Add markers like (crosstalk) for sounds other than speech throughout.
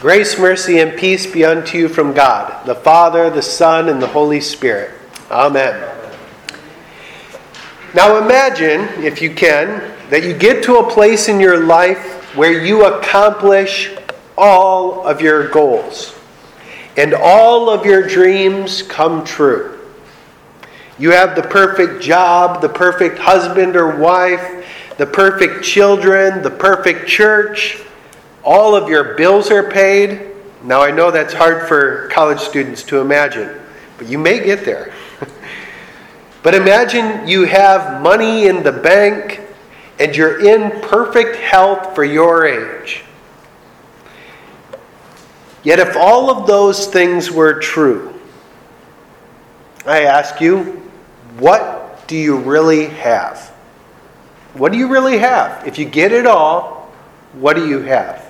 Grace, mercy, and peace be unto you from God, the Father, the Son, and the Holy Spirit. Amen. Now imagine, if you can, that you get to a place in your life where you accomplish all of your goals and all of your dreams come true. You have the perfect job, the perfect husband or wife, the perfect children, the perfect church all of your bills are paid. Now, I know that's hard for college students to imagine, but you may get there. (laughs) but imagine you have money in the bank and you're in perfect health for your age. Yet, if all of those things were true, I ask you, what do you really have? What do you really have? If you get it all, what do you have?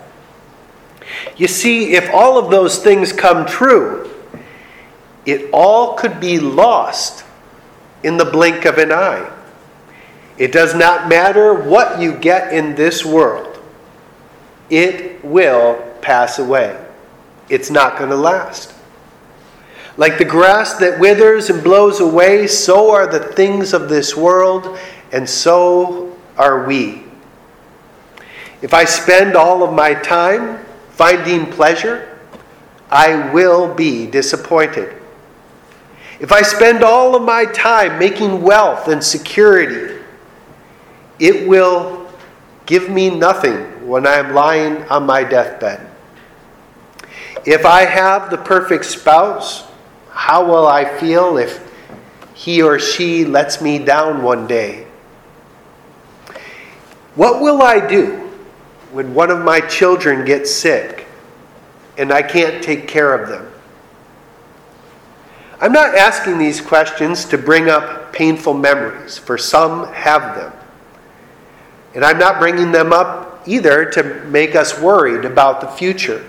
You see, if all of those things come true, it all could be lost in the blink of an eye. It does not matter what you get in this world, it will pass away. It's not going to last. Like the grass that withers and blows away, so are the things of this world, and so are we. If I spend all of my time finding pleasure, I will be disappointed. If I spend all of my time making wealth and security, it will give me nothing when I am lying on my deathbed. If I have the perfect spouse, how will I feel if he or she lets me down one day? What will I do when one of my children gets sick and I can't take care of them? I'm not asking these questions to bring up painful memories, for some have them. And I'm not bringing them up either to make us worried about the future.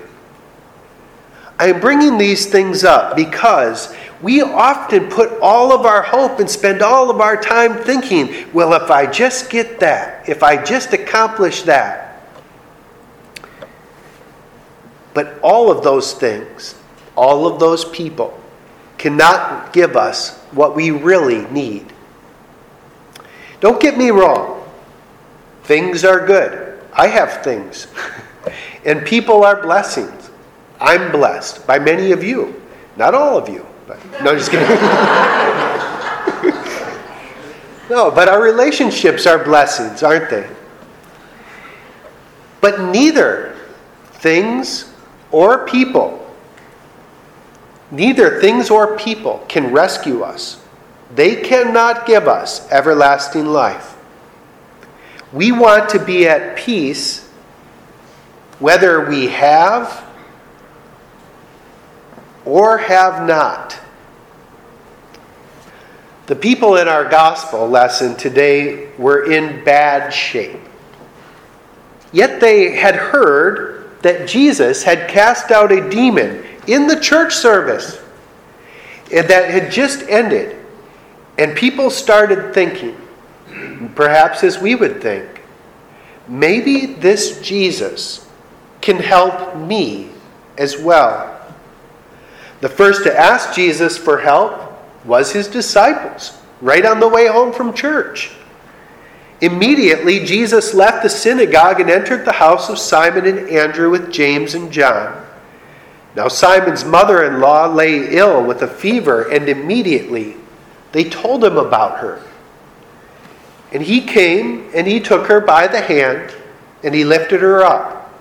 I am bringing these things up because we often put all of our hope and spend all of our time thinking, well, if I just get that, if I just accomplish that, but all of those things, all of those people, cannot give us what we really need. Don't get me wrong. Things are good. I have things. (laughs) and people are blessings. I'm blessed by many of you. Not all of you. But, no, just kidding. (laughs) no, but our relationships are blessings, aren't they? But neither things or people, neither things or people can rescue us. They cannot give us everlasting life. We want to be at peace whether we have or have not. The people in our gospel lesson today were in bad shape. Yet they had heard that Jesus had cast out a demon in the church service that had just ended. And people started thinking, perhaps as we would think, maybe this Jesus can help me as well. The first to ask Jesus for help was his disciples, right on the way home from church. Immediately, Jesus left the synagogue and entered the house of Simon and Andrew with James and John. Now, Simon's mother in law lay ill with a fever, and immediately they told him about her. And he came and he took her by the hand and he lifted her up.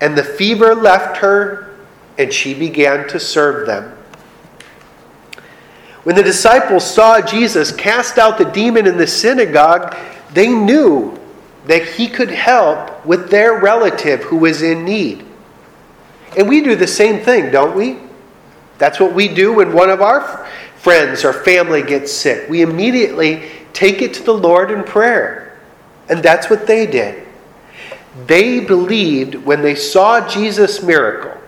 And the fever left her, and she began to serve them. When the disciples saw Jesus cast out the demon in the synagogue, they knew that he could help with their relative who was in need. And we do the same thing, don't we? That's what we do when one of our friends or family gets sick. We immediately take it to the Lord in prayer. And that's what they did. They believed when they saw Jesus' miracle.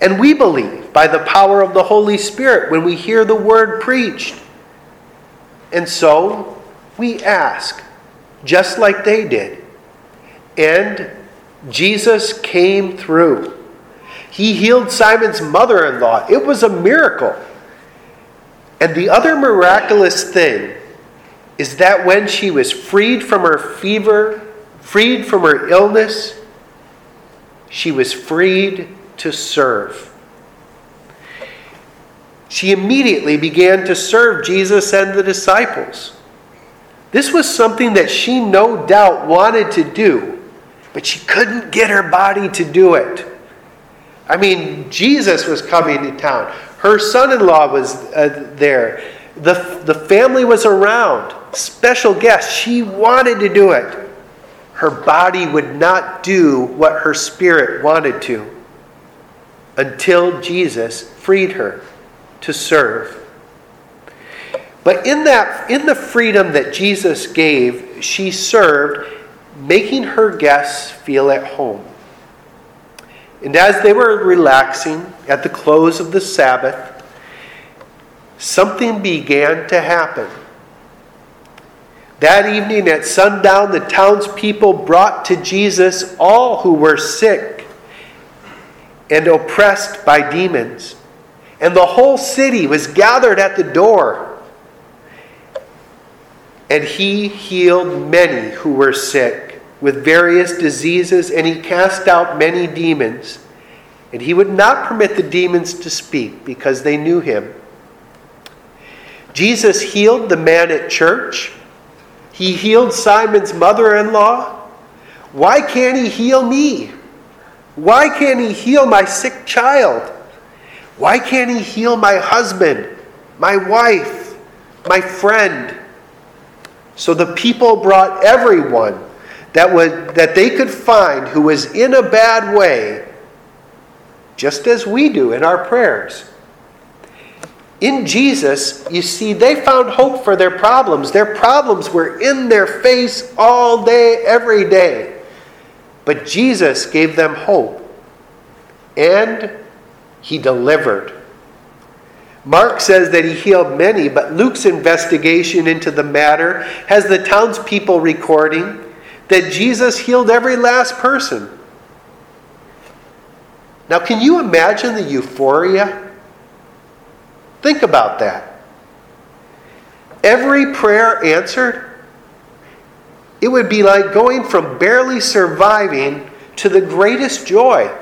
And we believe by the power of the Holy Spirit when we hear the word preached. And so we ask just like they did. And Jesus came through. He healed Simon's mother in law. It was a miracle. And the other miraculous thing is that when she was freed from her fever, freed from her illness, she was freed to serve. She immediately began to serve Jesus and the disciples. This was something that she no doubt wanted to do, but she couldn't get her body to do it. I mean, Jesus was coming to town. Her son in law was uh, there. The, the family was around. Special guests. She wanted to do it. Her body would not do what her spirit wanted to until Jesus freed her to serve. But in that in the freedom that Jesus gave, she served, making her guests feel at home. And as they were relaxing at the close of the Sabbath, something began to happen. That evening at sundown, the townspeople brought to Jesus all who were sick and oppressed by demons. And the whole city was gathered at the door. And he healed many who were sick with various diseases, and he cast out many demons. And he would not permit the demons to speak because they knew him. Jesus healed the man at church. He healed Simon's mother in law. Why can't he heal me? Why can't he heal my sick child? Why can't he heal my husband, my wife, my friend? So the people brought everyone that, would, that they could find who was in a bad way, just as we do in our prayers. In Jesus, you see, they found hope for their problems. Their problems were in their face all day, every day. But Jesus gave them hope, and he delivered. Mark says that he healed many, but Luke's investigation into the matter has the townspeople recording that Jesus healed every last person. Now, can you imagine the euphoria? Think about that. Every prayer answered, it would be like going from barely surviving to the greatest joy.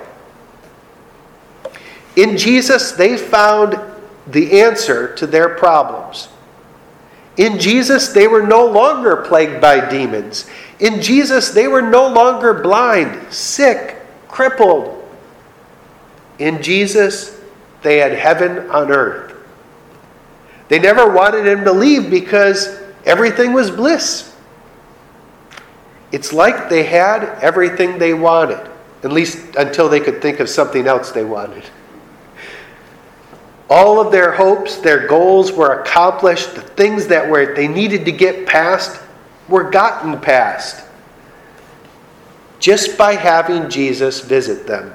In Jesus, they found the answer to their problems. In Jesus, they were no longer plagued by demons. In Jesus, they were no longer blind, sick, crippled. In Jesus, they had heaven on earth. They never wanted him to leave because everything was bliss. It's like they had everything they wanted, at least until they could think of something else they wanted. All of their hopes, their goals were accomplished. The things that were they needed to get past were gotten past just by having Jesus visit them.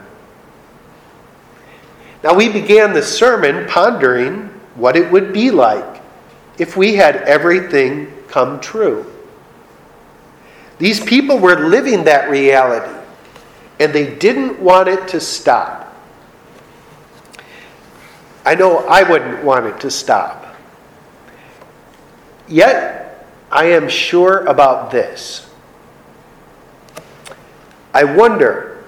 Now, we began the sermon pondering what it would be like if we had everything come true. These people were living that reality, and they didn't want it to stop. I know I wouldn't want it to stop. Yet, I am sure about this. I wonder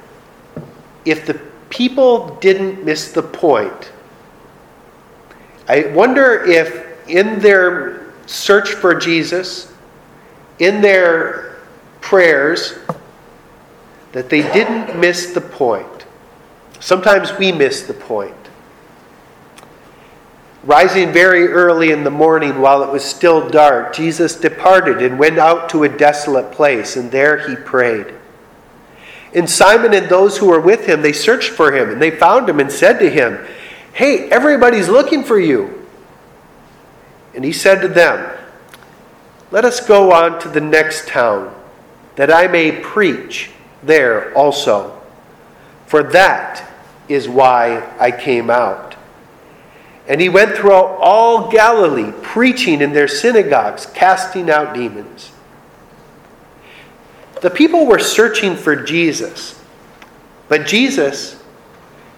if the people didn't miss the point. I wonder if in their search for Jesus, in their prayers, that they didn't miss the point. Sometimes we miss the point. Rising very early in the morning while it was still dark, Jesus departed and went out to a desolate place, and there he prayed. And Simon and those who were with him, they searched for him, and they found him and said to him, Hey, everybody's looking for you. And he said to them, Let us go on to the next town, that I may preach there also. For that is why I came out. And he went throughout all Galilee, preaching in their synagogues, casting out demons. The people were searching for Jesus, but Jesus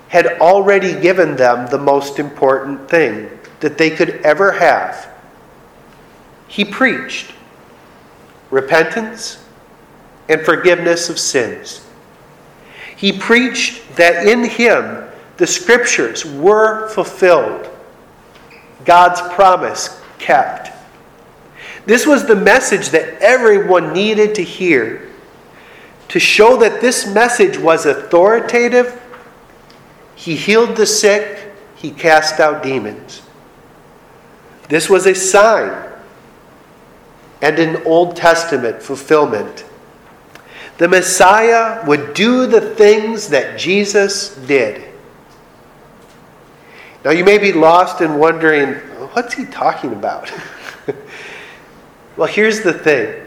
had already given them the most important thing that they could ever have. He preached repentance and forgiveness of sins. He preached that in him the scriptures were fulfilled, God's promise kept. This was the message that everyone needed to hear to show that this message was authoritative. He healed the sick, he cast out demons. This was a sign and an Old Testament fulfillment. The Messiah would do the things that Jesus did. Now, you may be lost and wondering, what's he talking about? (laughs) well, here's the thing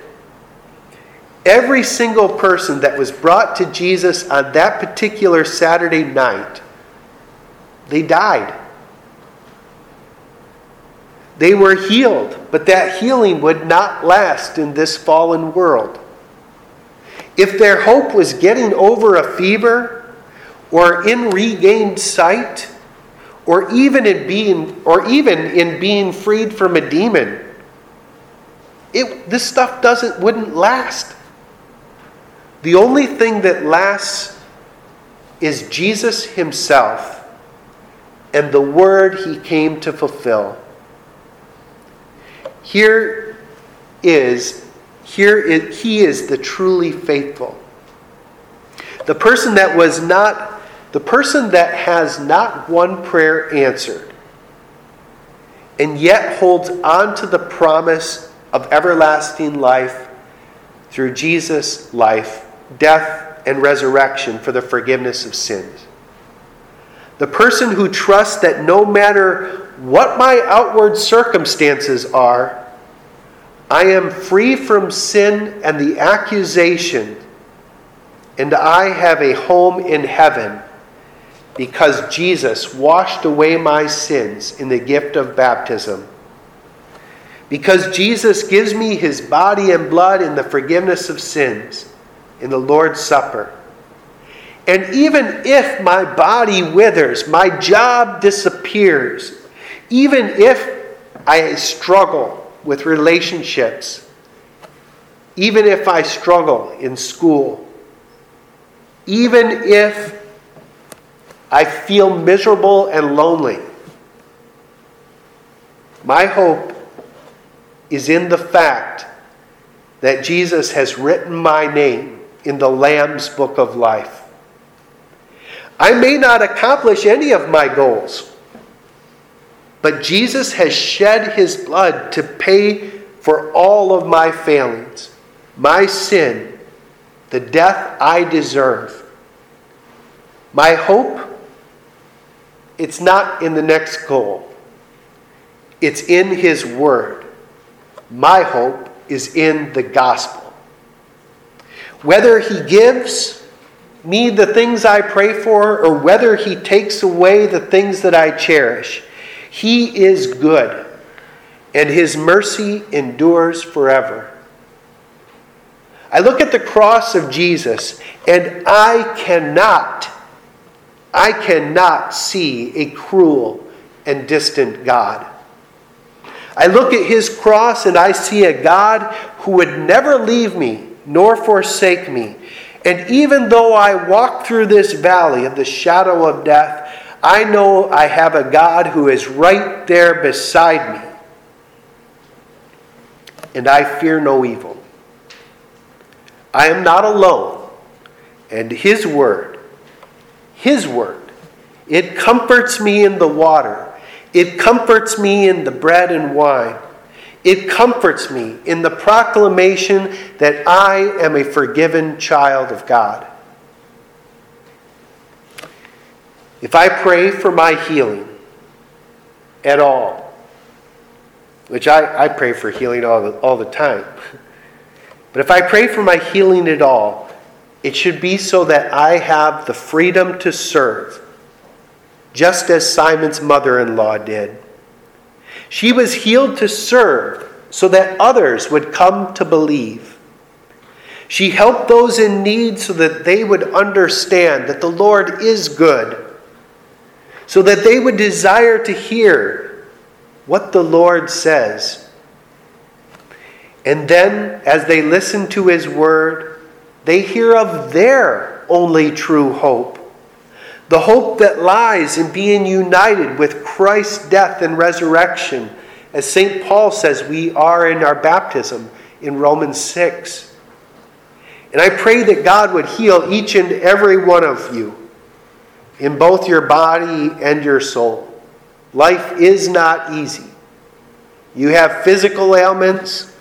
every single person that was brought to Jesus on that particular Saturday night, they died. They were healed, but that healing would not last in this fallen world. If their hope was getting over a fever, or in regained sight, or even in being, or even in being freed from a demon, it, this stuff doesn't wouldn't last. The only thing that lasts is Jesus Himself and the word He came to fulfill. Here is, here is, he is the truly faithful. The person that was not, the person that has not one prayer answered, and yet holds on to the promise of everlasting life through Jesus' life, death, and resurrection for the forgiveness of sins. The person who trusts that no matter what my outward circumstances are, I am free from sin and the accusation, and I have a home in heaven because Jesus washed away my sins in the gift of baptism. Because Jesus gives me his body and blood in the forgiveness of sins in the Lord's Supper. And even if my body withers, my job disappears, even if I struggle with relationships, even if I struggle in school, even if I feel miserable and lonely, my hope is in the fact that Jesus has written my name in the Lamb's book of life. I may not accomplish any of my goals. But Jesus has shed his blood to pay for all of my failings, my sin, the death I deserve. My hope, it's not in the next goal, it's in his word. My hope is in the gospel. Whether he gives me the things I pray for or whether he takes away the things that I cherish, he is good, and his mercy endures forever. I look at the cross of Jesus, and I cannot, I cannot see a cruel and distant God. I look at his cross and I see a God who would never leave me nor forsake me. And even though I walk through this valley of the shadow of death, I know I have a God who is right there beside me. And I fear no evil. I am not alone. And His Word, His Word, it comforts me in the water. It comforts me in the bread and wine. It comforts me in the proclamation that I am a forgiven child of God. If I pray for my healing at all, which I, I pray for healing all the, all the time, (laughs) but if I pray for my healing at all, it should be so that I have the freedom to serve, just as Simon's mother in law did. She was healed to serve so that others would come to believe. She helped those in need so that they would understand that the Lord is good so that they would desire to hear what the Lord says. And then, as they listened to his word, they hear of their only true hope the hope that lies in being united with Christ's death and resurrection, as St. Paul says we are in our baptism in Romans 6. And I pray that God would heal each and every one of you in both your body and your soul. Life is not easy. You have physical ailments,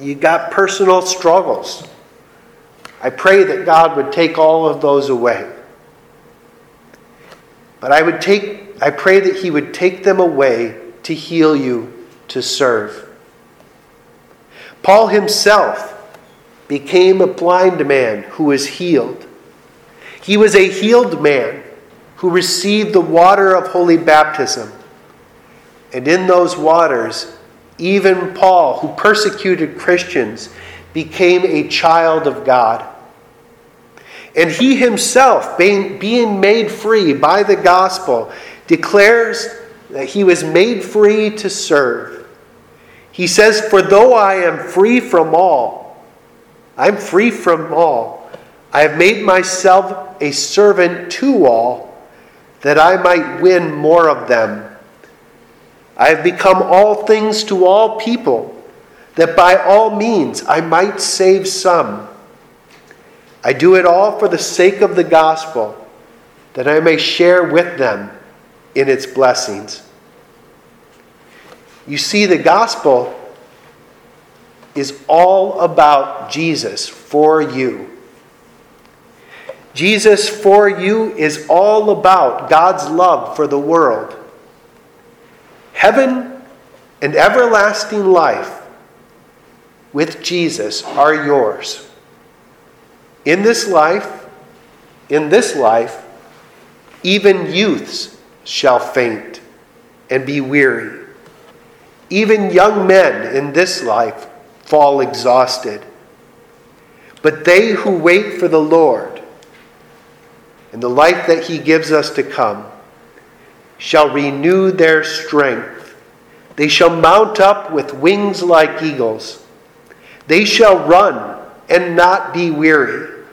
you got personal struggles. I pray that God would take all of those away. But I would take I pray that he would take them away to heal you to serve. Paul himself became a blind man who was healed. He was a healed man who received the water of holy baptism. And in those waters, even Paul, who persecuted Christians, became a child of God. And he himself, being, made free by the gospel, declares that he was made free to serve. He says, For though I am free from all, I'm free from all, I have made myself a servant to all, that I might win more of them. I have become all things to all people, that by all means I might save some. I do it all for the sake of the gospel, that I may share with them in its blessings. You see, the gospel is all about Jesus for you. Jesus for you is all about God's love for the world. Heaven and everlasting life with Jesus are yours. In this life, in this life, even youths shall faint and be weary. Even young men in this life fall exhausted. But they who wait for the Lord and the life that he gives us to come shall renew their strength. They shall mount up with wings like eagles. They shall run and not be weary.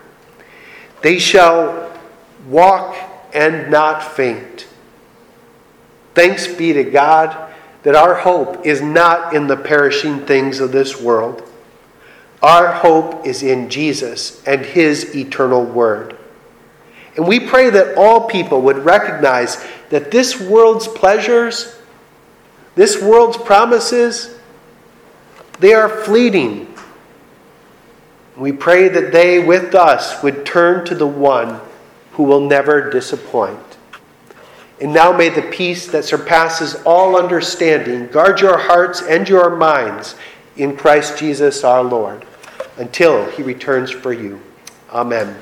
They shall walk and not faint. Thanks be to God that our hope is not in the perishing things of this world. Our hope is in Jesus and His eternal Word. And we pray that all people would recognize that this world's pleasures, this world's promises, they are fleeting we pray that they with us would turn to the one who will never disappoint. And now may the peace that surpasses all understanding guard your hearts and your minds in Christ Jesus our Lord until he returns for you. Amen.